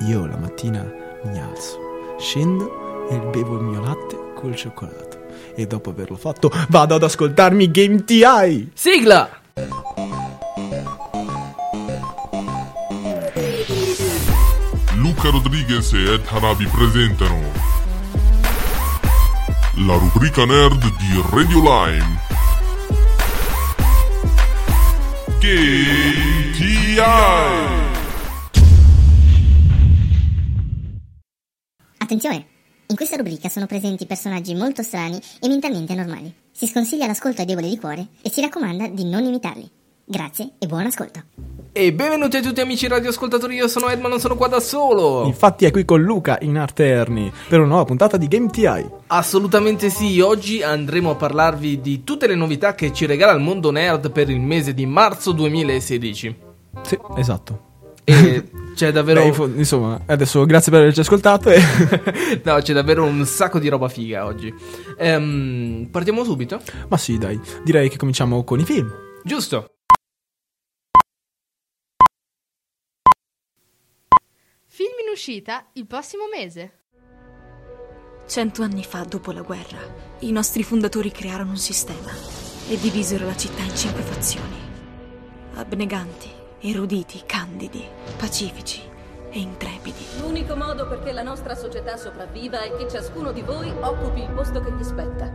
io la mattina mi alzo, scendo e bevo il mio latte col cioccolato. E dopo averlo fatto vado ad ascoltarmi Game TI! Sigla! Luca Rodriguez e Ed Hanabi presentano la rubrica nerd di Radio Lime. KTI! Attenzione! In questa rubrica sono presenti personaggi molto strani e mentalmente anormali. Si sconsiglia l'ascolto ai deboli di cuore e si raccomanda di non imitarli. Grazie e buon ascolto. E benvenuti a tutti amici radioascoltatori, io sono Ed ma non sono qua da solo. Infatti è qui con Luca in Arte Erni per una nuova puntata di Game TI. Assolutamente sì, oggi andremo a parlarvi di tutte le novità che ci regala il mondo nerd per il mese di marzo 2016. Sì, esatto. E c'è davvero... Beh, insomma, adesso grazie per averci ascoltato e... no, c'è davvero un sacco di roba figa oggi. Ehm, partiamo subito? Ma sì, dai, direi che cominciamo con i film. Giusto. Film in uscita il prossimo mese. Cento anni fa, dopo la guerra, i nostri fondatori crearono un sistema e divisero la città in cinque fazioni. Abneganti, eruditi, candidi, pacifici e intrepidi. L'unico modo perché la nostra società sopravviva è che ciascuno di voi occupi il posto che gli spetta.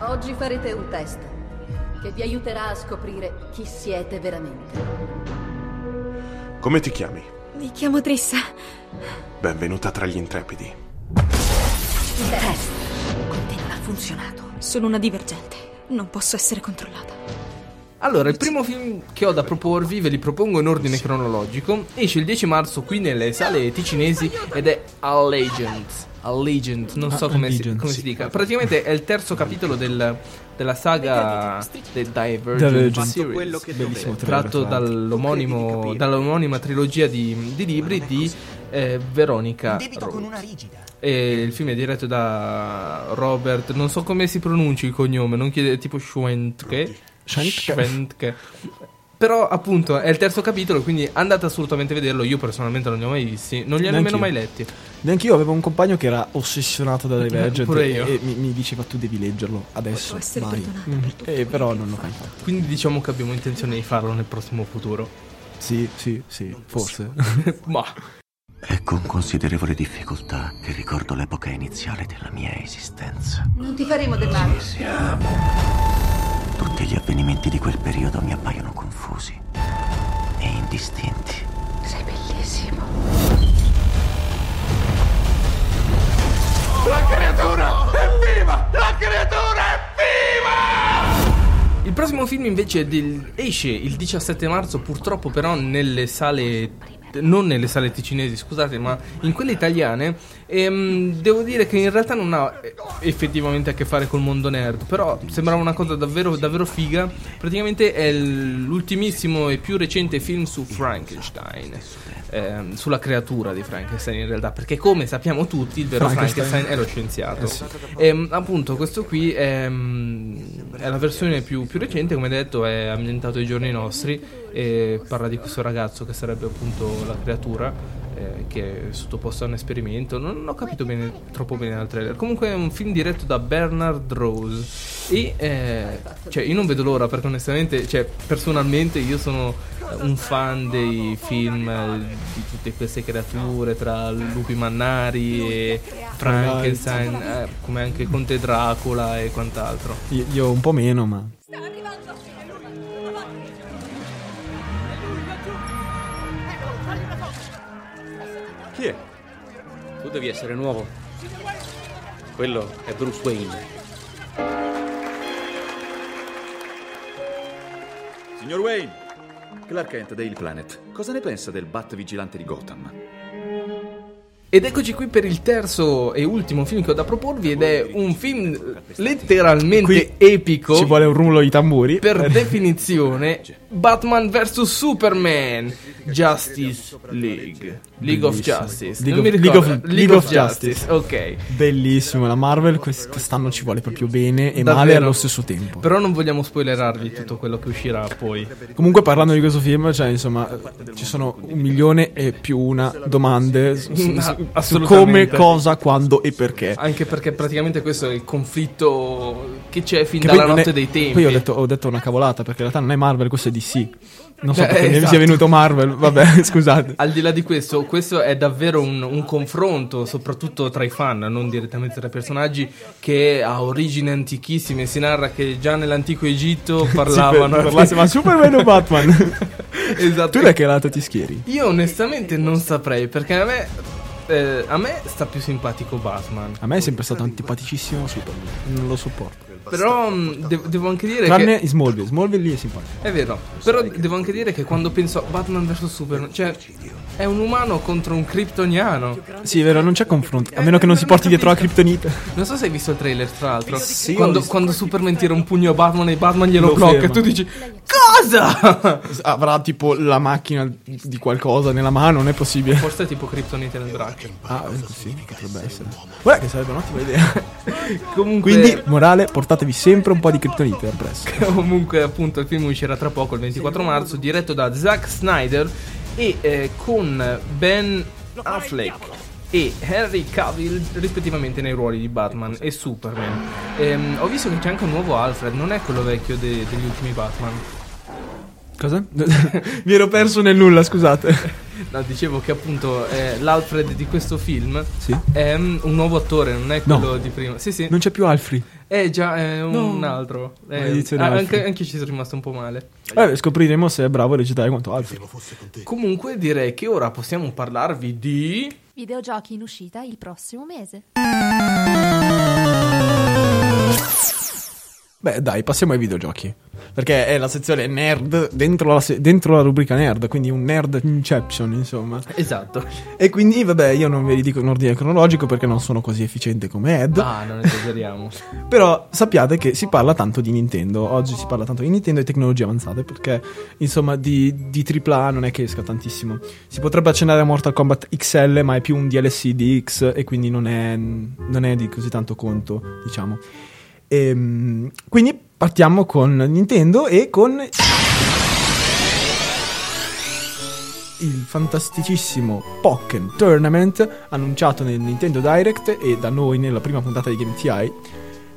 Oggi farete un test che vi aiuterà a scoprire chi siete veramente. Come ti chiami? Mi chiamo Trissa. Benvenuta tra gli intrepidi. Il test Con te non ha funzionato. Sono una divergente. Non posso essere controllata. Allora, il primo film che ho da proporvi, ve li propongo in ordine cronologico, esce il 10 marzo qui nelle sale ticinesi ed è Allegiant. Allegiant, non so come, si, come sì. si dica. Praticamente è il terzo capitolo del- della saga The Divergent, Divergent. Series, Bellissimo tratto dall'omonima trilogia di, di libri di eh, Veronica Roth. E il film è diretto da Robert, non so come si pronuncia il cognome, non chiede tipo Schwentke. Schwentke. Schwentke. Però appunto è il terzo capitolo, quindi andate assolutamente a vederlo. Io personalmente non li ho mai visti, non li ho nemmeno mai letti. Neanche io avevo un compagno che era ossessionato da Divergent Pure e, io. e mi, mi diceva tu devi leggerlo adesso, vai. Mm, E però non l'ho mai fatto. Quindi diciamo che abbiamo intenzione di farlo nel prossimo futuro. Sì, sì, sì, forse. Ma È con considerevole difficoltà che ricordo l'epoca iniziale della mia esistenza. non ti faremo del male. Tutti gli avvenimenti di quel periodo mi appaiono confusi e indistinti. Sei bellissimo. il prossimo film invece è del- esce il 17 marzo, purtroppo però nelle sale non nelle sale ticinesi, scusate, ma in quelle italiane. Ehm, devo dire che in realtà non ha eh, effettivamente a che fare col mondo nerd. Però sembrava una cosa davvero, davvero figa. Praticamente è l'ultimissimo e più recente film su Frankenstein. ehm, sulla creatura di Frankenstein in realtà. Perché come sappiamo tutti, il vero Frankenstein. Frankenstein, è lo scienziato. Eh sì. Ehm, appunto, questo qui è, è la versione più, più recente, come detto, è ambientato ai giorni nostri e parla di questo ragazzo che sarebbe appunto la creatura eh, che è sottoposto a un esperimento. Non ho capito bene, troppo bene dal trailer. Comunque è un film diretto da Bernard Rose e eh, cioè, io non vedo l'ora perché onestamente, cioè, personalmente io sono eh, un fan dei film eh, di tutte queste creature tra lupi mannari e Frankenstein, eh, come anche Conte Dracula e quant'altro. Io, io un po' meno, ma... Chi è? Tu devi essere nuovo. Quello è Bruce Wayne. Signor Wayne, Clark Kent, Daily Planet, cosa ne pensa del Bat vigilante di Gotham? Ed eccoci qui per il terzo e ultimo film che ho da proporvi ed è un film letteralmente Qui epico. Ci vuole un rullo di tamburi. Per definizione, Batman vs Superman, Justice League, League of. Justice. League Non of- mi League of-. League of Justice. Ok. Bellissimo, la Marvel quest- quest'anno ci vuole proprio bene e Davvero. male allo stesso tempo. Però non vogliamo spoilerarvi tutto quello che uscirà poi. Comunque parlando di questo film, cioè insomma, ci sono un milione e più una domande su, su- su- su assolutamente. come, cosa, quando e perché. Anche perché praticamente questo è il conflitto che c'è fin Che dalla notte è- dei tempi. Poi ho detto, ho detto una cavolata perché in realtà non è Marvel, questo è DC. Non so Eh, perché mi esatto. sia venuto Marvel, vabbè, scusate. Al di là di questo, questo è davvero un, un confronto, soprattutto tra i fan, non direttamente tra i personaggi, che ha origini antichissime. Si narra che già nell'antico Egitto parlavano. Sì, parlasse, ma Superman o Batman? esatto. tu da che lato ti schieri? Io onestamente non saprei, perché a me, eh, a me sta più simpatico Batman. A me è sempre stato antipaticissimo Superman, non lo sopporto. Però mh, de- devo anche dire Tranne che... Smallville, Smallville lì è simpatico. È vero, però devo anche dire che quando penso a Batman vs Superman, cioè è un umano contro un kryptoniano. Sì, è vero, non c'è confronto, a meno che non si porti dietro la Kryptonite. Non so se hai visto il trailer, tra l'altro. Sì, quando, quando Superman tira un pugno a Batman e Batman glielo Lo blocca, e ferma. tu dici: Cosa? Avrà tipo la macchina di qualcosa nella mano, non è possibile. Forse è tipo kryptonite nel braccio. Ah, ecco, sì, potrebbe essere. Guarda che sarebbe un'ottima idea. Comunque, Quindi, morale, portatevi sempre un po' di Kryptonite appresso. comunque, appunto, il film uscirà tra poco, il 24 marzo, diretto da Zack Snyder e eh, con Ben Affleck e Henry Cavill rispettivamente nei ruoli di Batman e Superman. Ehm, ho visto che c'è anche un nuovo Alfred, non è quello vecchio de- degli ultimi Batman. Cosa? Mi ero perso nel nulla, scusate. No, dicevo che appunto eh, l'Alfred di questo film Sì. è mm, un nuovo attore, non è No. quello di prima. Sì, sì. Non c'è più Alfred. È già è un, No. un altro. Eh, ah, Alfred. anche, anche ci sono rimasto un po' male. Vabbè, scopriremo se è bravo a recitare quanto Alfred. Comunque direi che ora possiamo parlarvi di... Videogiochi in uscita il prossimo mese. Beh, dai, passiamo ai videogiochi. Perché è la sezione nerd dentro la, se- dentro la rubrica nerd, quindi un nerd inception, insomma. Esatto. E quindi, vabbè, io non ve li dico in ordine cronologico perché non sono così efficiente come Ed. Ah, non esageriamo. Però sappiate che si parla tanto di Nintendo. Oggi si parla tanto di Nintendo e tecnologie avanzate. Perché, insomma, di, di AAA non è che esca tantissimo. Si potrebbe accennare a Mortal Kombat XL, ma è più un DLC di X e quindi non è, non è di così tanto conto, diciamo. Ehm, quindi partiamo con Nintendo e con il fantasticissimo Pokken Tournament annunciato nel Nintendo Direct e da noi nella prima puntata di Game TI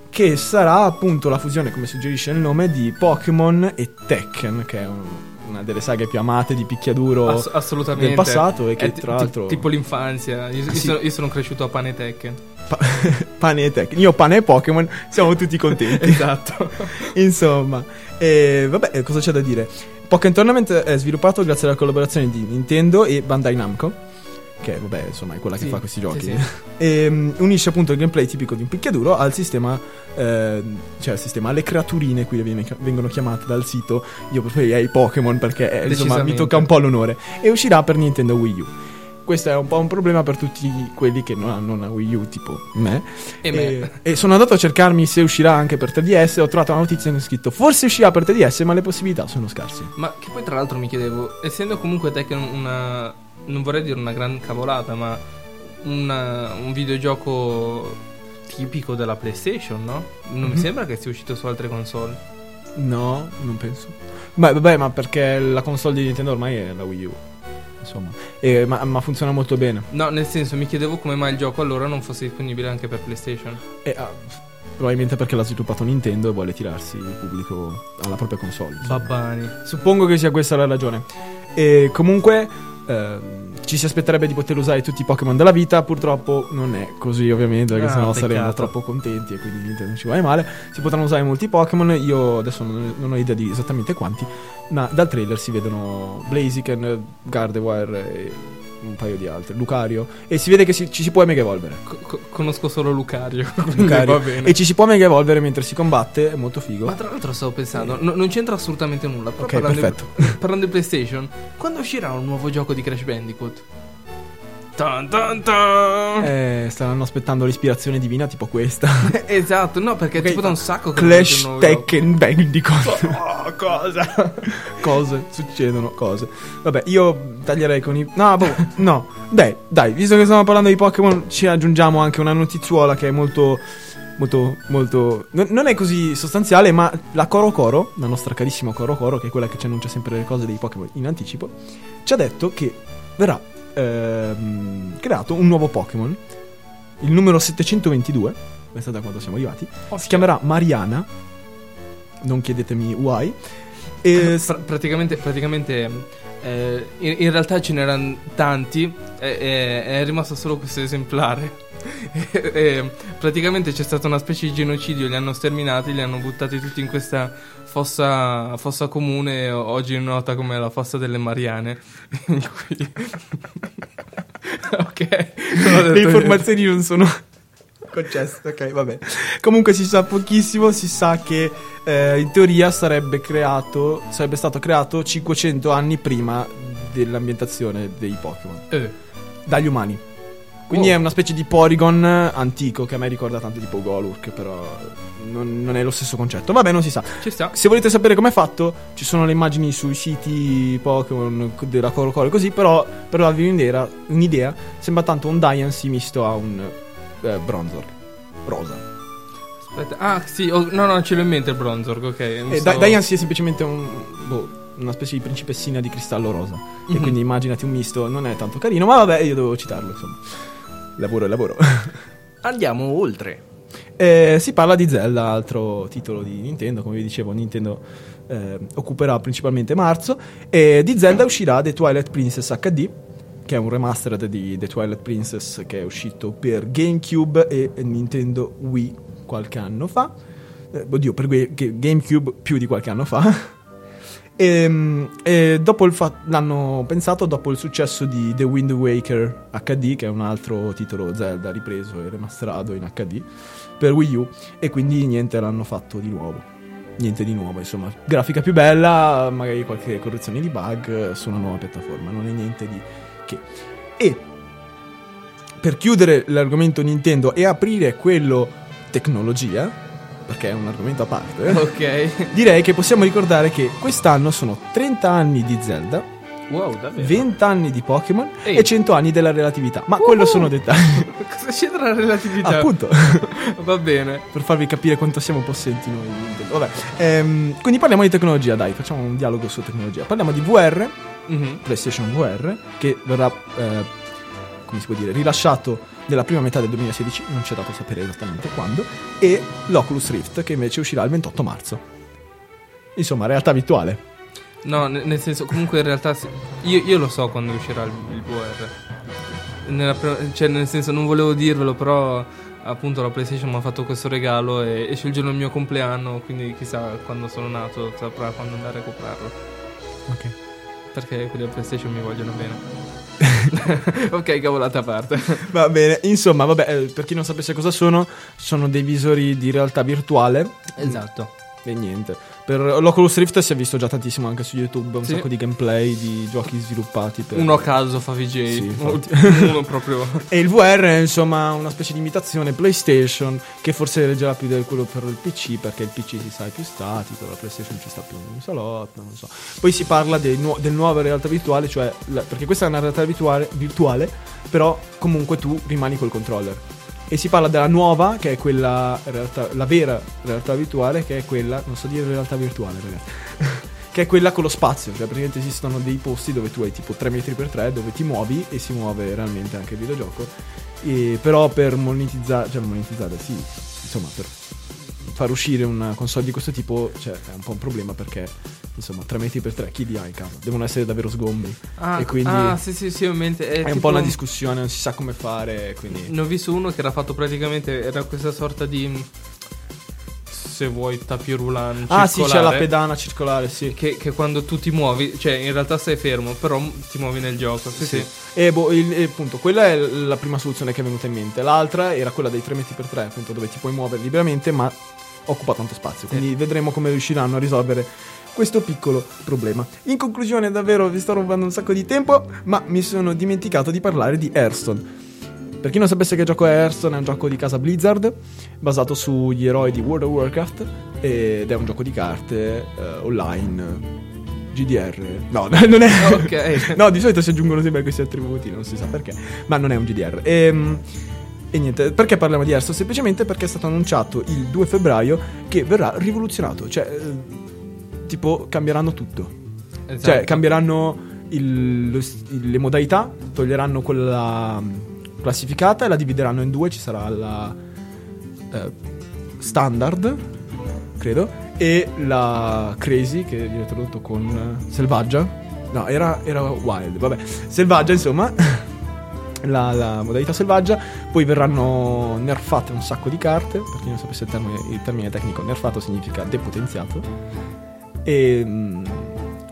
che sarà appunto la fusione, come suggerisce il nome, di Pokémon e Tekken, che è un- una delle saghe più amate di picchiaduro Ass- del passato e È che ti- tra l'altro Tipo l'infanzia. Io, io Sì. sono, io sono cresciuto a pane e Tekken. Pa- pane e Tekken. Io pane e Pokémon, siamo tutti contenti. Esatto. Insomma, e vabbè, cosa c'è da dire? Pokémon Tournament è sviluppato grazie alla collaborazione di Nintendo e Bandai Namco. Che vabbè, insomma, è quella che Sì, fa questi sì, giochi. sì. E mm, unisce appunto il gameplay tipico di un picchiaduro al sistema, eh, cioè al sistema, alle creaturine, qui vengono chiamate dal sito. Io preferirei Pokémon perché eh, insomma mi tocca un po' l'onore. E uscirà per Nintendo Wii U. Questo è un po' un problema per tutti quelli che non hanno una Wii U, tipo me. E me. e sono andato a cercarmi se uscirà anche per 3DS. Ho trovato una notizia che ho scritto: Forse uscirà per 3DS, ma le possibilità sono scarse. Ma che poi tra l'altro mi chiedevo, essendo comunque Tekken una... non vorrei dire una gran cavolata, ma una- un videogioco tipico della PlayStation, no? Non mi Mhm. sembra che sia uscito su altre console. No, non penso. Ma vabbè, ma perché la console di Nintendo ormai è la Wii U. Insomma, E- ma, ma funziona molto bene. No, nel senso, mi chiedevo come mai il gioco allora non fosse disponibile anche per PlayStation. E, ah, probabilmente perché l'ha sviluppato Nintendo e vuole tirarsi il pubblico alla propria console. insomma. Babbani. Suppongo che sia questa la ragione. E comunque ehm, ci si aspetterebbe di poter usare tutti i Pokémon della vita. Purtroppo non è così, ovviamente, perché Ah, sennò peccato. saremmo troppo contenti e quindi Nintendo non ci vuole male. Si potranno usare molti Pokémon. Io adesso non, non ho idea di esattamente quanti. Ma dal trailer si vedono Blaziken, Gardevoir e un paio di altri. Lucario. E si vede che si- ci si può mega evolvere. Co- co- conosco solo Lucario. Lucario. Va bene. E ci si può mega evolvere mentre si combatte. È molto figo. Ma tra l'altro stavo pensando, no- non c'entra assolutamente nulla. Però Ok, parlando, perfetto. Di, parlando di PlayStation, quando uscirà un nuovo gioco di Crash Bandicoot? Tan, tan, tan. Eh, staranno aspettando l'ispirazione divina tipo questa. Esatto, no, perché Ok, è tipo da un sacco che Clash. Tekken Bandicoot. Oh, cosa? cose, succedono cose. Vabbè, io taglierei con i... No, boh, no. Dai, dai, visto che stiamo parlando di Pokémon, ci aggiungiamo anche una notizuola che è molto... Molto, molto... Non è così sostanziale, ma la Coro Coro, la nostra carissima Coro Coro, che è quella che ci annuncia sempre le cose dei Pokémon in anticipo, ci ha detto che verrà ehm, creato un nuovo Pokémon, il numero 722, questa da quando siamo arrivati, si chiamerà Mariana, non chiedetemi why, e Pra- praticamente, praticamente eh, in, in realtà ce n'erano tanti, e- e- è rimasto solo questo esemplare. Praticamente c'è stata una specie di genocidio, li hanno sterminati, li hanno buttati tutti in questa fossa, fossa comune, oggi nota come la fossa delle Mariane. cui- ok, le informazioni non sono concesse, ok, vabbè. Comunque si sa pochissimo, si sa che eh, in teoria sarebbe creato, sarebbe stato creato 500 anni prima dell'ambientazione dei Pokémon, Eh, dagli umani. Quindi Oh. è una specie di Porygon antico che a me ricorda tanto tipo Golurk, però non, non è lo stesso concetto. Vabbè, non si sa. ci sta. Se volete sapere com'è fatto, ci sono le immagini sui siti Pokémon della Coro Coro così, però per darvi un'idea, un'idea sembra tanto un Diancie misto a un eh, Bronzor rosa. Aspetta. Ah, sì, oh, no, no, ce l'ho in mente il Bronzorg, ok. mi E stavo- Di- Diancie è semplicemente un, boh, una specie di principessina di cristallo rosa. E Mhm. quindi immaginati un misto, non è tanto carino, ma vabbè, io dovevo citarlo, insomma. Lavoro è lavoro. Andiamo oltre. Eh, si parla di Zelda, altro titolo di Nintendo, come vi dicevo, Nintendo eh, occuperà principalmente marzo. E di Zelda uscirà The Twilight Princess HD, che è un remastered di The Twilight Princess che è uscito per GameCube e Nintendo Wii qualche anno fa. Eh, oddio, per GameCube più di qualche anno fa. E, e il fa- l'hanno pensato dopo il successo di The Wind Waker HD, che è un altro titolo Zelda ripreso e remasterato in HD per Wii U, e quindi niente l'hanno fatto di nuovo. Niente di nuovo, insomma, grafica più bella, magari qualche correzione di bug su una nuova piattaforma, non è niente di che. E per chiudere l'argomento Nintendo e aprire quello tecnologia, perché è un argomento a parte. Ok. Direi che possiamo ricordare che quest'anno sono 30 anni di Zelda, Wow, davvero. 20 anni di Pokémon e 100 anni della relatività. Ma quello sono dettagli. Cosa c'entra la relatività? Appunto, Va bene. per farvi capire quanto siamo possenti noi. Vabbè, ehm, quindi parliamo di tecnologia, dai, facciamo un dialogo su tecnologia. Parliamo di VR, Mhm. PlayStation VR, che verrà, eh, come si può dire, rilasciato nella prima metà del 2016, non c'è dato sapere esattamente quando, e l'Oculus Rift, che invece uscirà il 28 marzo. Insomma, realtà virtuale. No, ne- nel senso, comunque in realtà io, io lo so quando uscirà il, il VR. Nella cioè, nel senso, non volevo dirvelo, però appunto la PlayStation mi ha fatto questo regalo e esce il giorno del mio compleanno, quindi chissà quando sono nato saprà quando andare a comprarlo. Ok. Perché quelli della PlayStation mi vogliono bene. ok, cavolata a parte. Va bene, insomma, vabbè, eh, per chi non sapesse cosa sono, sono dei visori di realtà virtuale. esatto. E niente. Per l'Oculus Rift si è visto già tantissimo anche su YouTube, un Sì. sacco di gameplay di giochi sviluppati per... Uno a caso fa VJ. Sì. Uno proprio. E il VR è insomma una specie di imitazione PlayStation che forse reggerà più di quello per il PC perché il PC si sa è più statico, la PlayStation ci sta più in un salotto, non so. Poi si parla dei nu- del nuova realtà virtuale, cioè la- perché questa è una realtà virtuale, virtuale, però comunque tu rimani col controller. E si parla della nuova, che è quella realtà, la vera realtà virtuale, che è quella, non so dire realtà virtuale, ragazzi. che è quella con lo spazio, cioè praticamente esistono dei posti dove tu hai tipo 3 metri per 3 dove ti muovi e si muove realmente anche il videogioco. E però per monetizzare, cioè monetizzare, sì, insomma, per far uscire una console di questo tipo cioè, è un po' un problema perché insomma 3 metri per 3 chi li ha in casa? Devono essere davvero sgombri. Ah, e quindi ah, sì, sì, sì, ho in mente. è un tipo- po' una discussione, non si sa come fare, quindi... Ne ho visto uno che era fatto praticamente. Era questa sorta di. Se vuoi, tapirulan. Ah sì, c'è la pedana circolare, sì. Che, che quando tu ti muovi, cioè in realtà stai fermo, però ti muovi nel gioco. Sì, sì. E boh, il- appunto, quella è la prima soluzione che è venuta in mente. L'altra era quella dei 3 metri per 3, appunto, dove ti puoi muovere liberamente, ma occupa tanto spazio. Quindi vedremo come riusciranno a risolvere questo piccolo problema. In conclusione, davvero vi sto rubando un sacco di tempo, ma mi sono dimenticato di parlare di Hearthstone. Per chi non sapesse che gioco è Hearthstone, è un gioco di casa Blizzard, basato sugli eroi di World of Warcraft, ed è un gioco di carte eh, online. GDR? No, non è. Ok. no, di solito si aggiungono sempre questi attributi, non si sa perché, ma non è un GDR. Ehm, E, niente, perché parliamo di Hearthstone? Semplicemente perché è stato annunciato il 2 febbraio che verrà rivoluzionato, cioè, eh, tipo, cambieranno tutto. Esatto. Cioè, cambieranno il- lo il- le modalità, toglieranno quella classificata e la divideranno in due. Ci sarà la eh, standard, credo, e la crazy, che viene tradotto con eh, selvaggia. No, era, era wild, vabbè. Selvaggia, insomma. La, la modalità selvaggia, poi verranno nerfate un sacco di carte. Per chi non sapesse il termine, il termine tecnico, nerfato significa depotenziato e mm,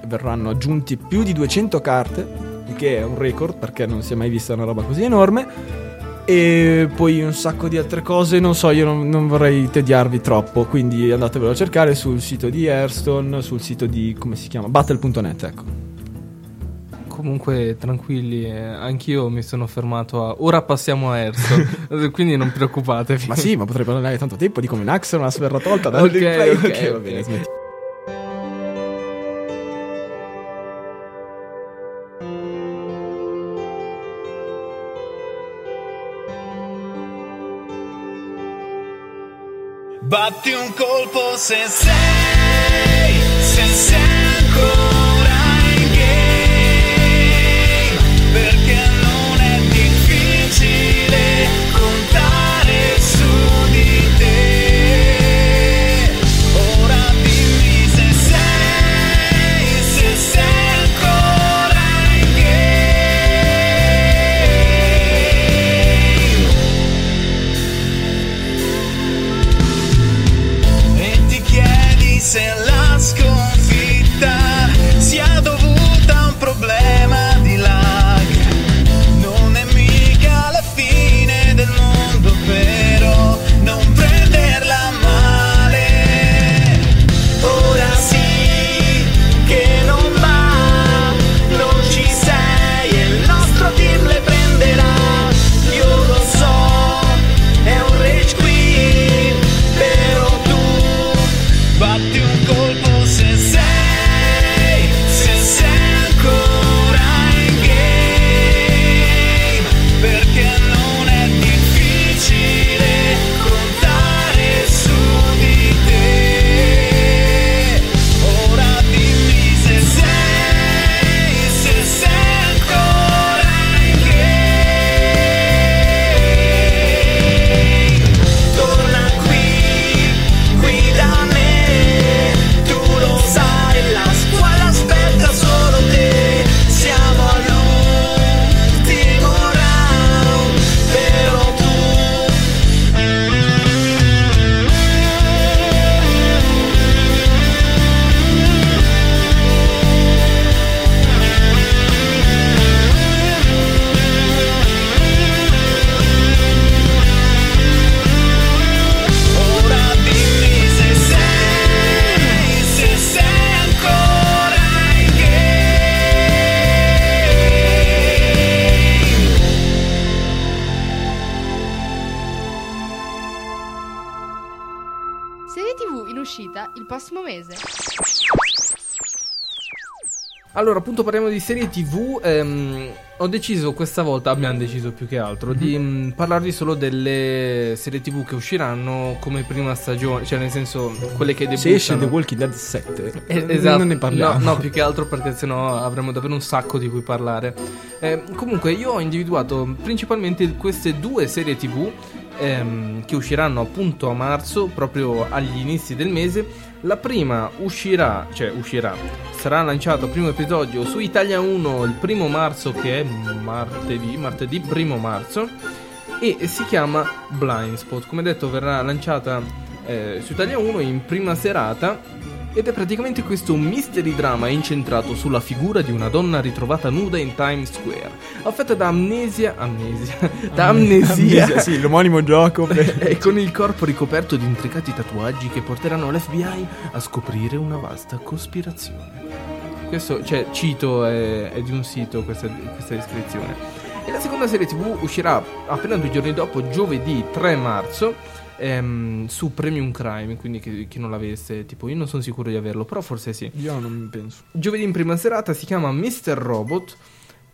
verranno aggiunti più di 200 carte, il che è un record perché non si è mai vista una roba così enorme. E poi un sacco di altre cose, non so, io non, non vorrei tediarvi troppo, quindi andatevelo a cercare sul sito di Hearthstone, sul sito di, come si chiama, battle.net, ecco. Comunque, tranquilli, eh, anch'io mi sono fermato a. Ora passiamo a Hearthstone, quindi non preoccupatevi. Ma sì, ma potrei parlare tanto tempo di come Naxxon verrà tolta dal Ok, gameplay. ok, ok, va bene, smetti. Batti un colpo se sei, se sei ancora Allora, appunto, parliamo di serie TV. ehm, ho deciso questa volta, abbiamo deciso più che altro, di mm, parlarvi solo delle serie TV che usciranno come prima stagione, cioè nel senso quelle che debuttano. Se esce The Walking Dead 7, Eh, esatto. non ne parliamo. No, no, più che altro perché sennò avremo davvero un sacco di cui parlare. Eh, comunque, io ho individuato principalmente queste due serie TV ehm, che usciranno appunto a marzo, proprio agli inizi del mese. La prima uscirà, cioè uscirà, sarà lanciato il primo episodio su Italia 1 il primo marzo, che è martedì, martedì primo marzo, e si chiama Blind Spot. Come detto, verrà lanciata eh, su Italia 1 in prima serata Ed è praticamente questo mystery drama incentrato sulla figura di una donna ritrovata nuda in Times Square, affetta da amnesia, amnesia, da amnesia, Amnesia, sì, l'omonimo gioco. e con il corpo ricoperto di intricati tatuaggi che porteranno l'FBI a scoprire una vasta cospirazione. Questo, cioè, cito, è, è di un sito questa, questa descrizione. E la seconda serie TV uscirà appena due giorni dopo, giovedì 3 marzo, ehm, su Premium Crime, quindi chi, chi non l'avesse, tipo io non sono sicuro di averlo, però forse sì. Io non penso. Giovedì in prima serata si chiama Mr. Robot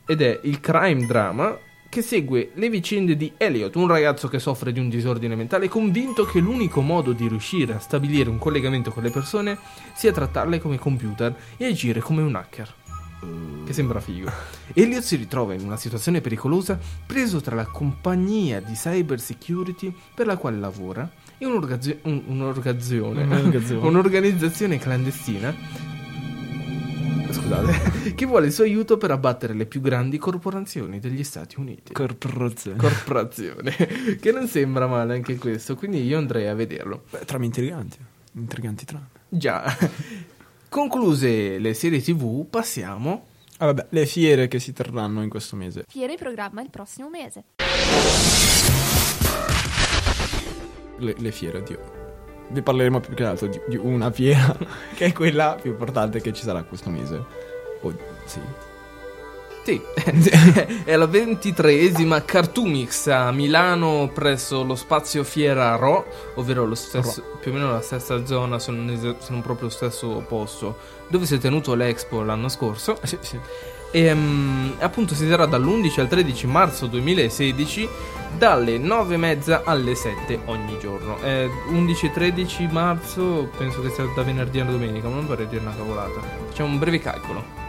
ed è il crime drama che segue le vicende di Elliot, un ragazzo che soffre di un disordine mentale convinto che l'unico modo di riuscire a stabilire un collegamento con le persone sia trattarle come computer e agire come un hacker. Che sembra figo. Elliot si ritrova in una situazione pericolosa preso tra la compagnia di cyber security per la quale lavora e un'orgazio- un- un'orgazione- Un'orgazione. un'organizzazione clandestina scusate, che vuole il suo aiuto per abbattere le più grandi corporazioni degli Stati Uniti. Corporazione. Corporazione, che non sembra male anche questo, quindi io andrei a vederlo. Beh, trame intriganti. Intriganti trame. Già, concluse le serie TV, passiamo Ah, vabbè, le fiere che si terranno in questo mese. Fiere in programma il prossimo mese. Le, le fiere, oddio. Vi parleremo più che altro di, di una fiera, che è quella più importante che ci sarà questo mese. Oh, sì. Sì, è la ventitreesima Cartoomix a Milano presso lo spazio Fiera Ro, ovvero lo stesso, più o meno la stessa zona, se non, se non proprio lo stesso posto, dove si è tenuto l'Expo l'anno scorso. Sì, sì. E mm, appunto si terrà dall'11 al 13 marzo 2016 dalle 9.30 alle 7 ogni giorno. Eh, 11 e 13 marzo penso che sia da venerdì a domenica, ma non vorrei dire una cavolata. Facciamo un breve calcolo.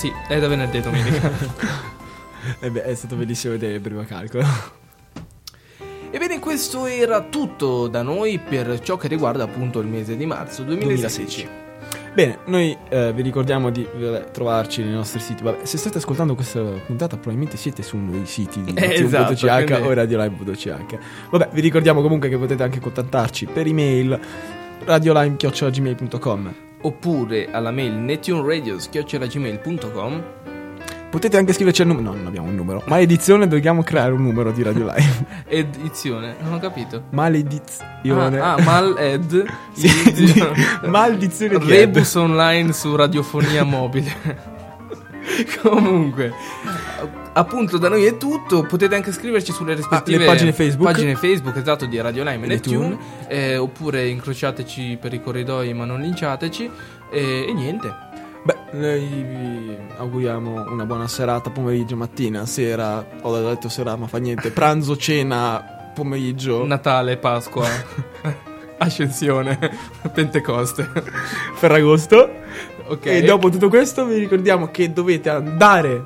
Sì, è da venerdì domenica. E Eh beh, è stato bellissimo vedere il primo calcolo. Ebbene, questo era tutto da noi per ciò che riguarda appunto il mese di marzo 2016. 2016. Bene, noi eh, vi ricordiamo di vabbè, trovarci nei nostri siti. Vabbè, se state ascoltando questa puntata, probabilmente siete su uno dei siti di Eh, esatto, quindi- o radiolive.ch. Vabbè, vi ricordiamo comunque che potete anche contattarci per email radiolime.gmail.com Oppure alla mail netuneradio.gmail.com Potete anche scriverci al numero. No, non abbiamo un numero. Maledizione, dobbiamo creare un numero di Radio Live. Edizione, non ho capito. Maledizione. Ah, ah, mal ed Sì, edizione. maledizione di Rebus online su radiofonia mobile. Comunque, appunto da noi è tutto. Potete anche scriverci sulle rispettive Ah, pagine Facebook. pagine Facebook, esatto, di Radio Lime e Netune. Netune. eh, oppure incrociateci per i corridoi, ma non linciateci. E, e niente. Beh, noi vi auguriamo una buona serata, pomeriggio, mattina, sera. Ho detto sera, ma fa niente. Pranzo, cena, pomeriggio. Natale, Pasqua, Ascensione, Pentecoste. Ferragosto. Ok. E dopo tutto questo vi ricordiamo che dovete andare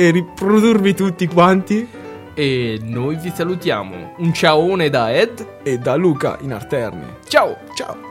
e riprodurvi tutti quanti. E noi vi salutiamo. Un ciaone da Ed e da Luca in Arterni. Ciao! Ciao!